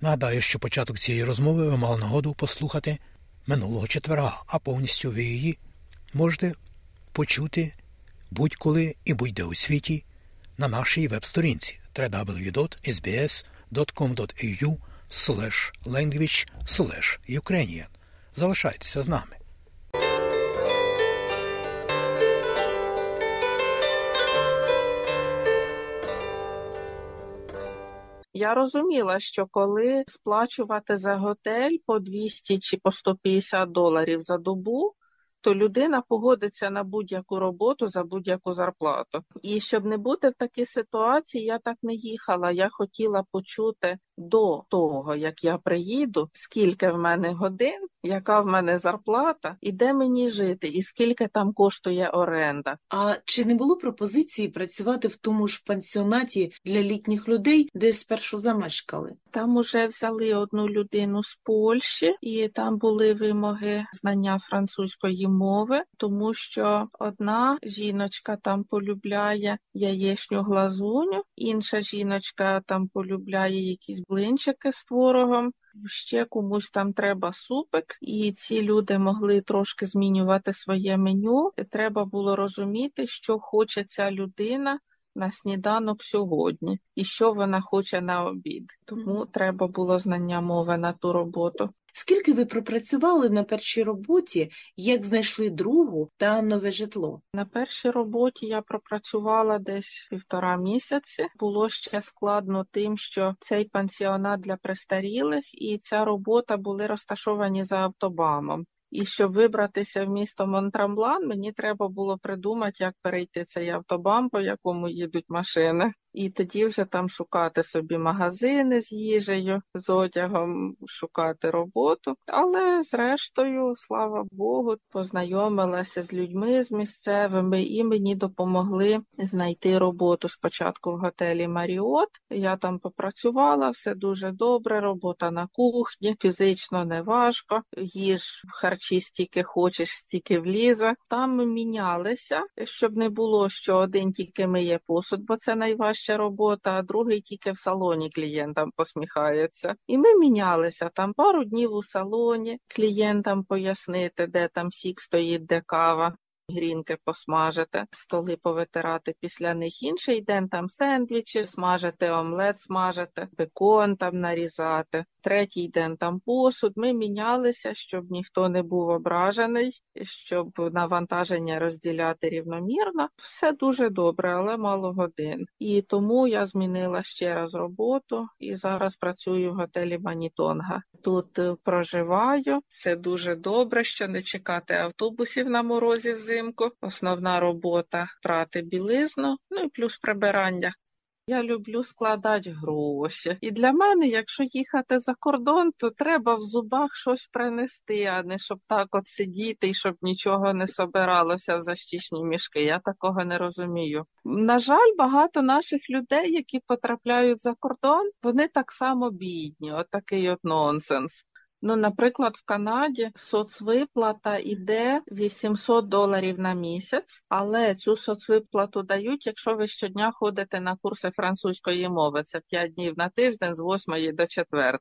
Нагадаю, що початок цієї розмови ви мали нагоду послухати минулого четверга, а повністю ви її можете почути будь-коли і будь-де у світі на нашій веб-сторінці www.sbs.com.au language ukrainian Залишайтеся з нами. Я розуміла, що коли сплачувати за готель по 200 чи по 150 доларів за добу, то людина погодиться на будь-яку роботу за будь-яку зарплату. І щоб не бути в такій ситуації, я так не їхала. Я хотіла почути до того, як я приїду, скільки в мене годин, яка в мене зарплата, і де мені жити, і скільки там коштує оренда. А чи не було пропозиції працювати в тому ж пансіонаті для літніх людей, де спершу замешкали? Там уже взяли одну людину з Польщі, і там були вимоги знання французької мови, тому що одна жіночка там полюбляє яєчню глазуню, інша жіночка там полюбляє якісь блинчики з творогом. Ще комусь там треба супик, і ці люди могли трошки змінювати своє меню. І треба було розуміти, що хоче ця людина на сніданок сьогодні, і що вона хоче на обід. Тому треба було знання мови на ту роботу. Скільки ви пропрацювали на першій роботі, як знайшли другу та нове житло? На першій роботі я пропрацювала десь півтора місяці. Було ще складно тим, що цей пансіонат для престарілих і ця робота були розташовані за автобамом. І щоб вибратися в місто Монтрамблан, мені треба було придумати, як перейти цей автобан, по якому їдуть машини, і тоді вже там шукати собі магазини з їжею, з одягом, шукати роботу. Але зрештою, слава Богу, познайомилася з людьми з місцевими і мені допомогли знайти роботу спочатку в готелі Маріот. Я там попрацювала, все дуже добре. Робота на кухні, фізично не важко. Їж харчі стільки хочеш, стільки влізе. Там мінялися, щоб не було, що один тільки миє посуд, бо це найважча робота, а другий тільки в салоні клієнтам посміхається. І ми мінялися там пару днів у салоні, клієнтам пояснити, де там сік стоїть, де кава. Грінки посмажити, столи повитирати після них інший день там сендвічі, смажити, омлет смажити, бекон там нарізати. Третій день там посуд. Ми мінялися, щоб ніхто не був ображений, щоб навантаження розділяти рівномірно. Все дуже добре, але мало годин. І тому я змінила ще раз роботу і зараз працюю в готелі Манітонга. Тут е, проживаю. Це дуже добре, що не чекати автобусів на морозі взимку. Основна робота прати білизну, ну і плюс прибирання. Я люблю складати гроші. І для мене, якщо їхати за кордон, то треба в зубах щось принести, а не щоб так от сидіти і щоб нічого не собиралося в защічні мішки. Я такого не розумію. На жаль, багато наших людей, які потрапляють за кордон, вони так само бідні. От такий от нонсенс. Ну, наприклад, в Канаді соцвиплата йде 800 доларів на місяць, але цю соцвиплату дають, якщо ви щодня ходите на курси французької мови. Це 5 днів на тиждень з 8 до 4.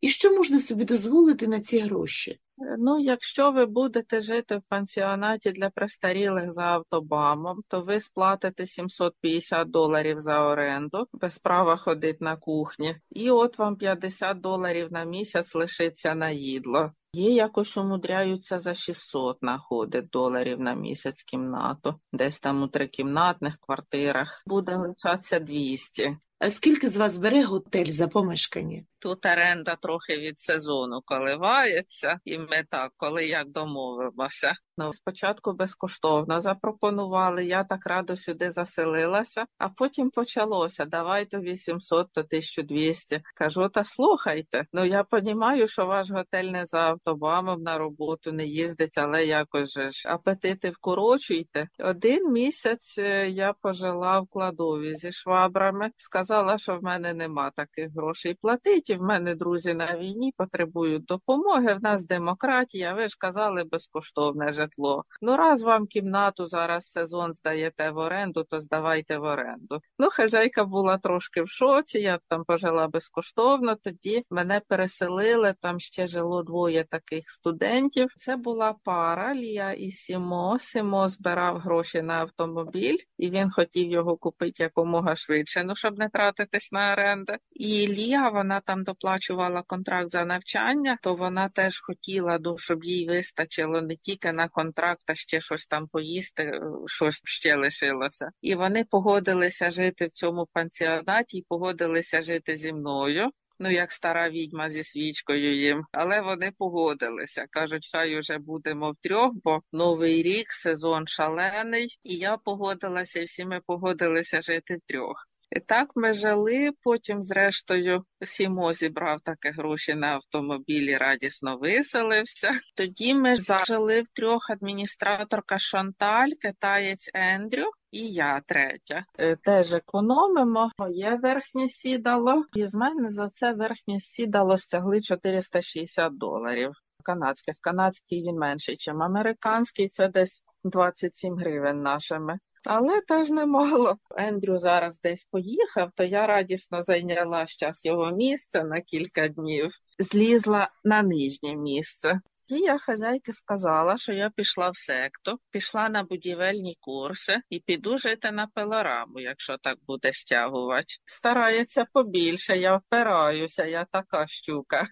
І що можна собі дозволити на ці гроші? Ну, якщо ви будете жити в пансіонаті для престарілих за автобамом, то ви сплатите 750 доларів за оренду, без права ходити на кухні, і от вам 50 доларів на місяць лишиться на їдло. Є якось умудряються за 600 знаходить доларів на місяць кімнату, десь там у трикімнатних квартирах буде лишатися 200. А скільки з вас бере готель за помешкання? Тут оренда трохи від сезону коливається, і ми так, коли як домовимося. Ну, спочатку безкоштовно запропонували, я так радо сюди заселилася, а потім почалося, давай то 800, то 1200. Кажу, та слухайте, ну я розумію, що ваш готель не за автобамом на роботу не їздить, але якось же ж апетити вкорочуйте. Один місяць е, я пожила в кладові зі швабрами, сказала, що в мене нема таких грошей платить, і в мене друзі на війні потребують допомоги, в нас демократія, ви ж казали безкоштовне житло. Ну, раз вам кімнату зараз сезон здаєте в оренду, то здавайте в оренду. Ну, хазяйка була трошки в шоці, я там пожила безкоштовно, тоді мене переселили, там ще жило двоє таких студентів. Це була пара Лія і Сімо. Сімо збирав гроші на автомобіль, і він хотів його купити якомога швидше, ну, щоб не тратитись на оренди. І Лія, вона там доплачувала контракт за навчання, то вона теж хотіла, ну, щоб їй вистачило не тільки на контракт, а ще щось там поїсти, е, щось ще лишилося. І вони погодилися жити в цьому пансіонаті і погодилися жити зі мною. Ну, як стара відьма зі свічкою їм, але вони погодилися. кажуть, хай уже будемо втрьох, бо новий рік, сезон шалений, і я погодилася, і всі ми погодилися жити втрьох. І так ми жили. Потім, зрештою, Сімо зібрав таке гроші на автомобілі, радісно виселився. Тоді ми зажили втрьох адміністраторка Шанталь, китаєць Ендрю. І я третя. Е, Теж економимо. Моє верхнє сідало, і з мене за це верхнє сідало стягли 460 доларів. Канадських. Канадський він менший, ніж американський. Це десь 27 гривень нашими. Але теж немало. Ендрю зараз десь поїхав, то я радісно зайняла щас його місце на кілька днів, злізла на нижнє місце. І я хазяйки сказала, що я пішла в секту, пішла на будівельні курси і піду жити на пилораму, якщо так буде стягувати. Старається побільше, я впираюся, я така щука.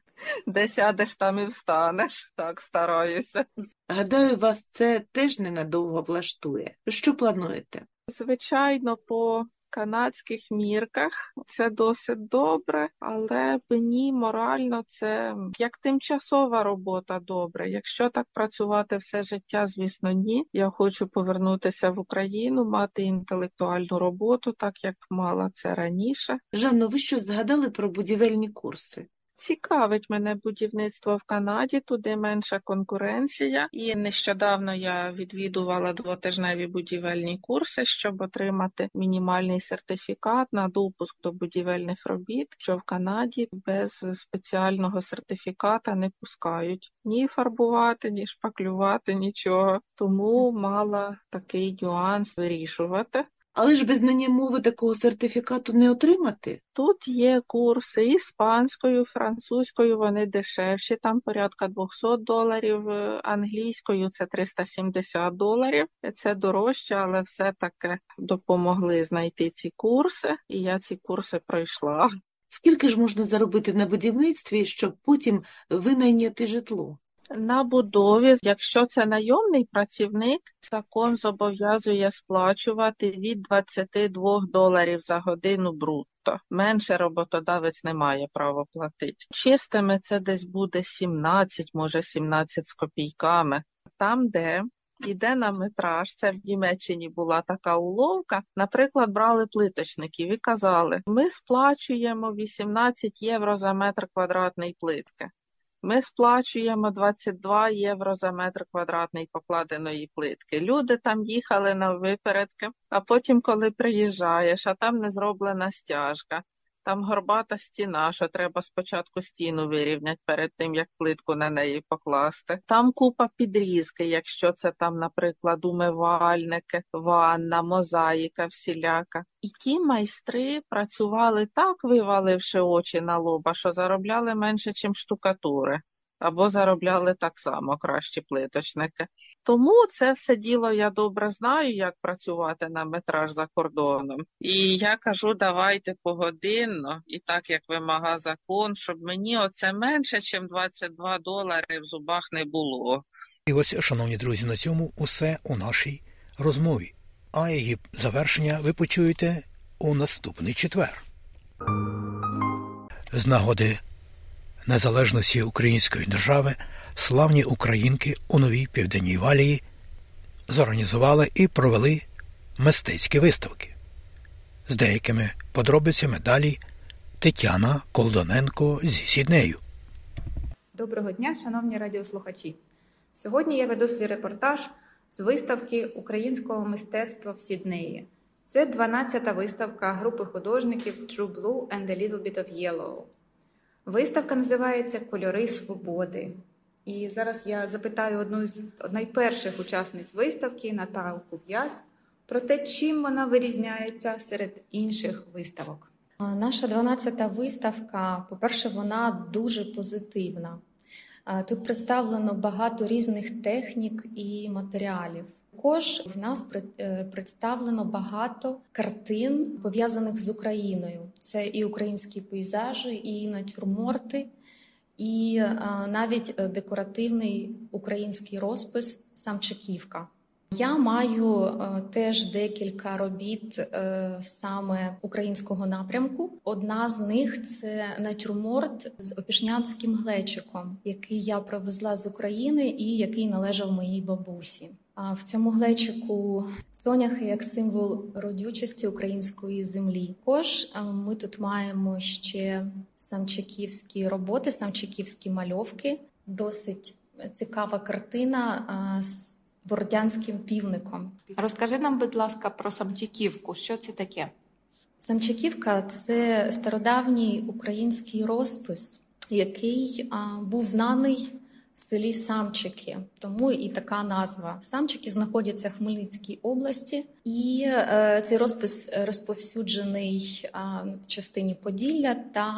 Де сядеш, там і встанеш. Так стараюся. Гадаю, вас це теж ненадовго влаштує. Що плануєте? Звичайно, по канадських мірках. Це досить добре, але мені морально це як тимчасова робота добре. Якщо так працювати все життя, звісно, ні. Я хочу повернутися в Україну, мати інтелектуальну роботу, так як мала це раніше. Жанно, ви що згадали про будівельні курси? Цікавить мене будівництво в Канаді, туди менша конкуренція, і нещодавно я відвідувала двотижневі будівельні курси, щоб отримати мінімальний сертифікат на допуск до будівельних робіт, що в Канаді без спеціального сертифіката не пускають ні фарбувати, ні шпаклювати, нічого. Тому мала такий нюанс вирішувати. Але ж без знання мови такого сертифікату не отримати. Тут є курси іспанською, французькою, вони дешевші, там порядка 200 доларів, е, англійською це 370 доларів. Це дорожче, але все-таки допомогли знайти ці курси, і я ці курси пройшла. Скільки ж можна заробити на будівництві, щоб потім винайняти житло? На будові, якщо це найомний працівник, закон зобов'язує сплачувати від 22 доларів за годину брутто. Менше роботодавець не має права платити. Чистими це десь буде 17, може 17 з копійками. Там, де йде на метраж, це в Німеччині була така уловка. Наприклад, брали плиточників і казали, ми сплачуємо 18 євро за метр квадратний плитки. Ми сплачуємо 22 євро за метр квадратний покладеної плитки. Люди там їхали на випередки, а потім, коли приїжджаєш, а там не зроблена стяжка, там горбата стіна, що треба спочатку стіну вирівняти перед тим, як плитку на неї покласти. Там купа підрізки, якщо це там, наприклад, умивальники, ванна, мозаїка всіляка. І ті майстри працювали так, виваливши очі на лоба, що заробляли менше, ніж штукатури. Або заробляли так само кращі плиточники. Тому це все діло я добре знаю, як працювати на метраж за кордоном. І я кажу, давайте погодинно, і так як вимага закон, щоб мені оце менше, ніж 22 долари в зубах не було. І ось, шановні друзі, на цьому усе у нашій розмові. А її завершення ви почуєте у наступний четвер. З нагоди незалежності української держави славні українки у новій південній валії зорганізували і провели мистецькі виставки. З деякими подробицями далі Тетяна Колдоненко зі Сіднею. Доброго дня, шановні радіослухачі. Сьогодні я веду свій репортаж з виставки українського мистецтва в Сіднеї. Це 12-та виставка групи художників True Blue and a Little Bit of Yellow. Виставка називається Кольори свободи. І зараз я запитаю одну з найперших учасниць виставки Наталку В'яз про те, чим вона вирізняється серед інших виставок. Наша 12-та виставка, по-перше, вона дуже позитивна. Тут представлено багато різних технік і матеріалів. Також в нас представлено багато картин пов'язаних з Україною. Це і українські пейзажі, і натюрморти, і навіть декоративний український розпис Самчиківка. Я маю теж декілька робіт саме українського напрямку. Одна з них це натюрморт з опішнянським глечиком, який я привезла з України і який належав моїй бабусі. А в цьому глечику соняхи як символ родючості української землі. Також ми тут маємо ще самчиківські роботи, самчиківські мальовки. Досить цікава картина з бородянським півником. Розкажи нам, будь ласка, про самчиківку. Що це таке? Самчиківка це стародавній український розпис, який був знаний в селі Самчики, тому і така назва. Самчики знаходяться в Хмельницькій області, і е, цей розпис розповсюджений в частині Поділля та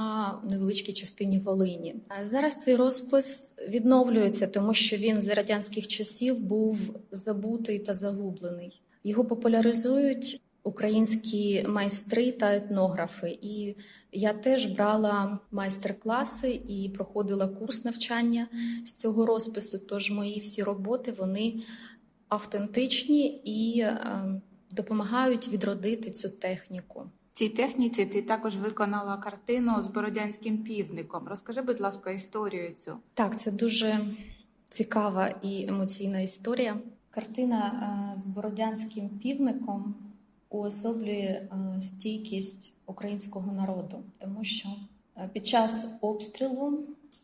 невеличкій частині Волині. Зараз цей розпис відновлюється, тому що він з радянських часів був забутий та загублений. Його популяризують українські майстри та етнографи. І я теж брала майстер-класи і проходила курс навчання з цього розпису. Тож мої всі роботи вони автентичні і допомагають відродити цю техніку. Цій техніці ти також виконала картину з бородянським півником. Розкажи, будь ласка, історію цю. Так, це дуже цікава і емоційна історія. Картина з бородянським півником уособлює стійкість українського народу, тому що під час обстрілу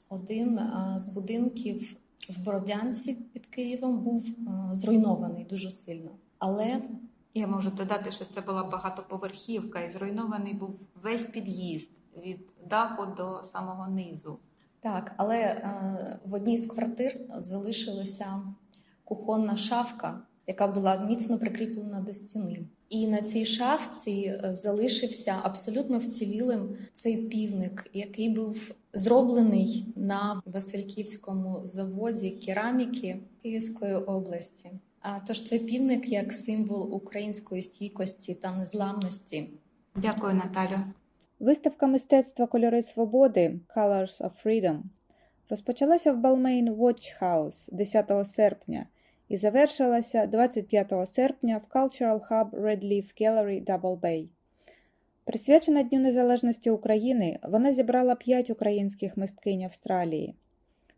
один з будинків в Бородянці під Києвом був зруйнований дуже сильно. Але я можу додати, що це була багатоповерхівка, і зруйнований був весь під'їзд від даху до самого низу. Так, але е, в одній з квартир залишилася кухонна шафка, яка була міцно прикріплена до стіни. І на цій шафці залишився абсолютно вцілілим цей півник, який був зроблений на Васильківському заводі кераміки Київської області. А тож це півник як символ української стійкості та незламності. Дякую, Наталю. Виставка мистецтва Кольори свободи Colors of Freedom розпочалася в Balmain Watch House 10 серпня і завершилася 25 серпня в Cultural Hub Red Leaf Gallery Double Bay. Присвячена Дню Незалежності України вона зібрала п'ять українських мисткинь Австралії.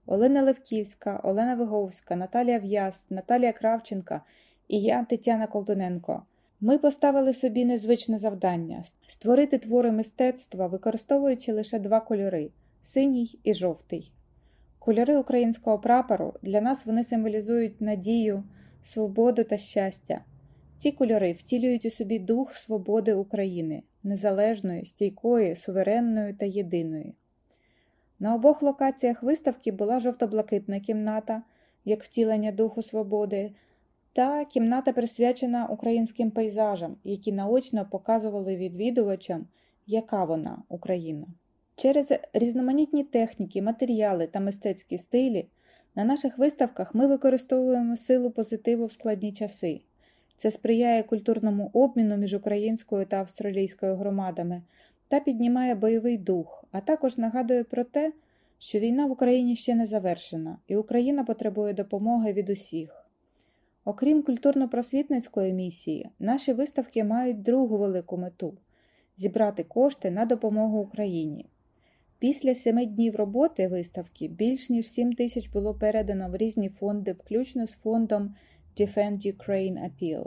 Олена Левківська, Олена Виговська, Наталія В'яз, Наталія Кравченка і я, Тетяна Колдуненко. Ми поставили собі незвичне завдання створити твори мистецтва, використовуючи лише два кольори синій і жовтий. Кольори українського прапору для нас вони символізують надію, свободу та щастя. Ці кольори втілюють у собі дух свободи України, незалежної, стійкої, суверенної та єдиної. На обох локаціях виставки була жовто-блакитна кімната, як втілення духу свободи, та кімната присвячена українським пейзажам, які наочно показували відвідувачам, яка вона Україна. Через різноманітні техніки, матеріали та мистецькі стилі на наших виставках ми використовуємо силу позитиву в складні часи. Це сприяє культурному обміну між українською та австралійською громадами та піднімає бойовий дух, а також нагадує про те, що війна в Україні ще не завершена, і Україна потребує допомоги від усіх. Окрім культурно-просвітницької місії, наші виставки мають другу велику мету зібрати кошти на допомогу Україні. Після семи днів роботи виставки більш ніж 7 тисяч було передано в різні фонди, включно з фондом Defend Ukraine Appeal.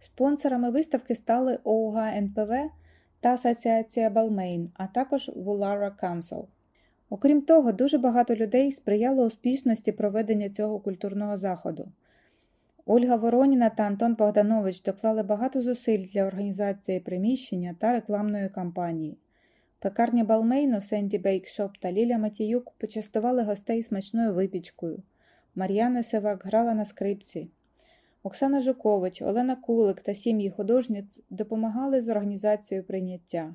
Спонсорами виставки стали ООГ НПВ та Асоціація Балмейн, а також Woollahra Council. Окрім того, дуже багато людей сприяло успішності проведення цього культурного заходу. Ольга Вороніна та Антон Богданович доклали багато зусиль для організації приміщення та рекламної кампанії. Пекарня Балмейну, Сенді Бейкшоп та Ліля Матіюк почастували гостей смачною випічкою. Мар'яна Севак грала на скрипці. Оксана Жукович, Олена Кулик та сім'ї художниць допомагали з організацією прийняття.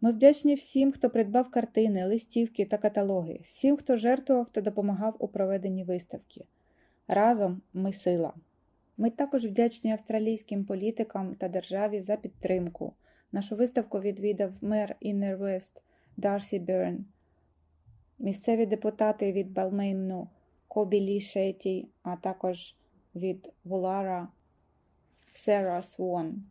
Ми вдячні всім, хто придбав картини, листівки та каталоги, всім, хто жертвував та допомагав у проведенні виставки. Разом ми сила. Ми також вдячні австралійським політикам та державі за підтримку. Нашу виставку відвідав мер Іннер Вест Дарсі Берн, місцеві депутати від Балмейну Кобі Лі Шеті, а також від Волара Сера Свон,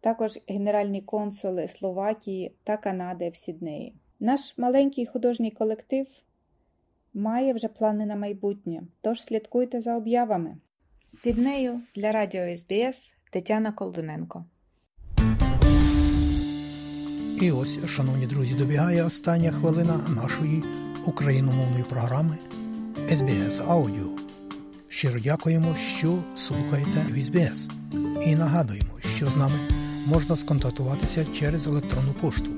також генеральні консули Словакії та Канади в Сіднеї. Наш маленький художній колектив має вже плани на майбутнє, тож слідкуйте за об'явами. З Сіднею для Радіо СБС Тетяна Колдуненко. І ось, шановні друзі, добігає остання хвилина нашої україномовної програми SBS Audio. Щиро дякуємо, що слухаєте SBS. І нагадуємо, що з нами можна сконтактуватися через електронну пошту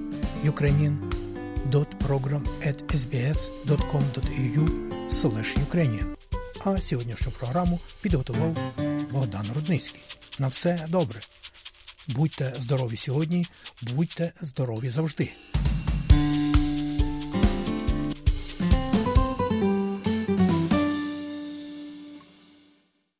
ukrainian.program.sbs.com.au Ukrainian. А сьогоднішню програму підготував Богдан Рудницький. На все добре. Будьте здорові сьогодні, будьте здорові завжди.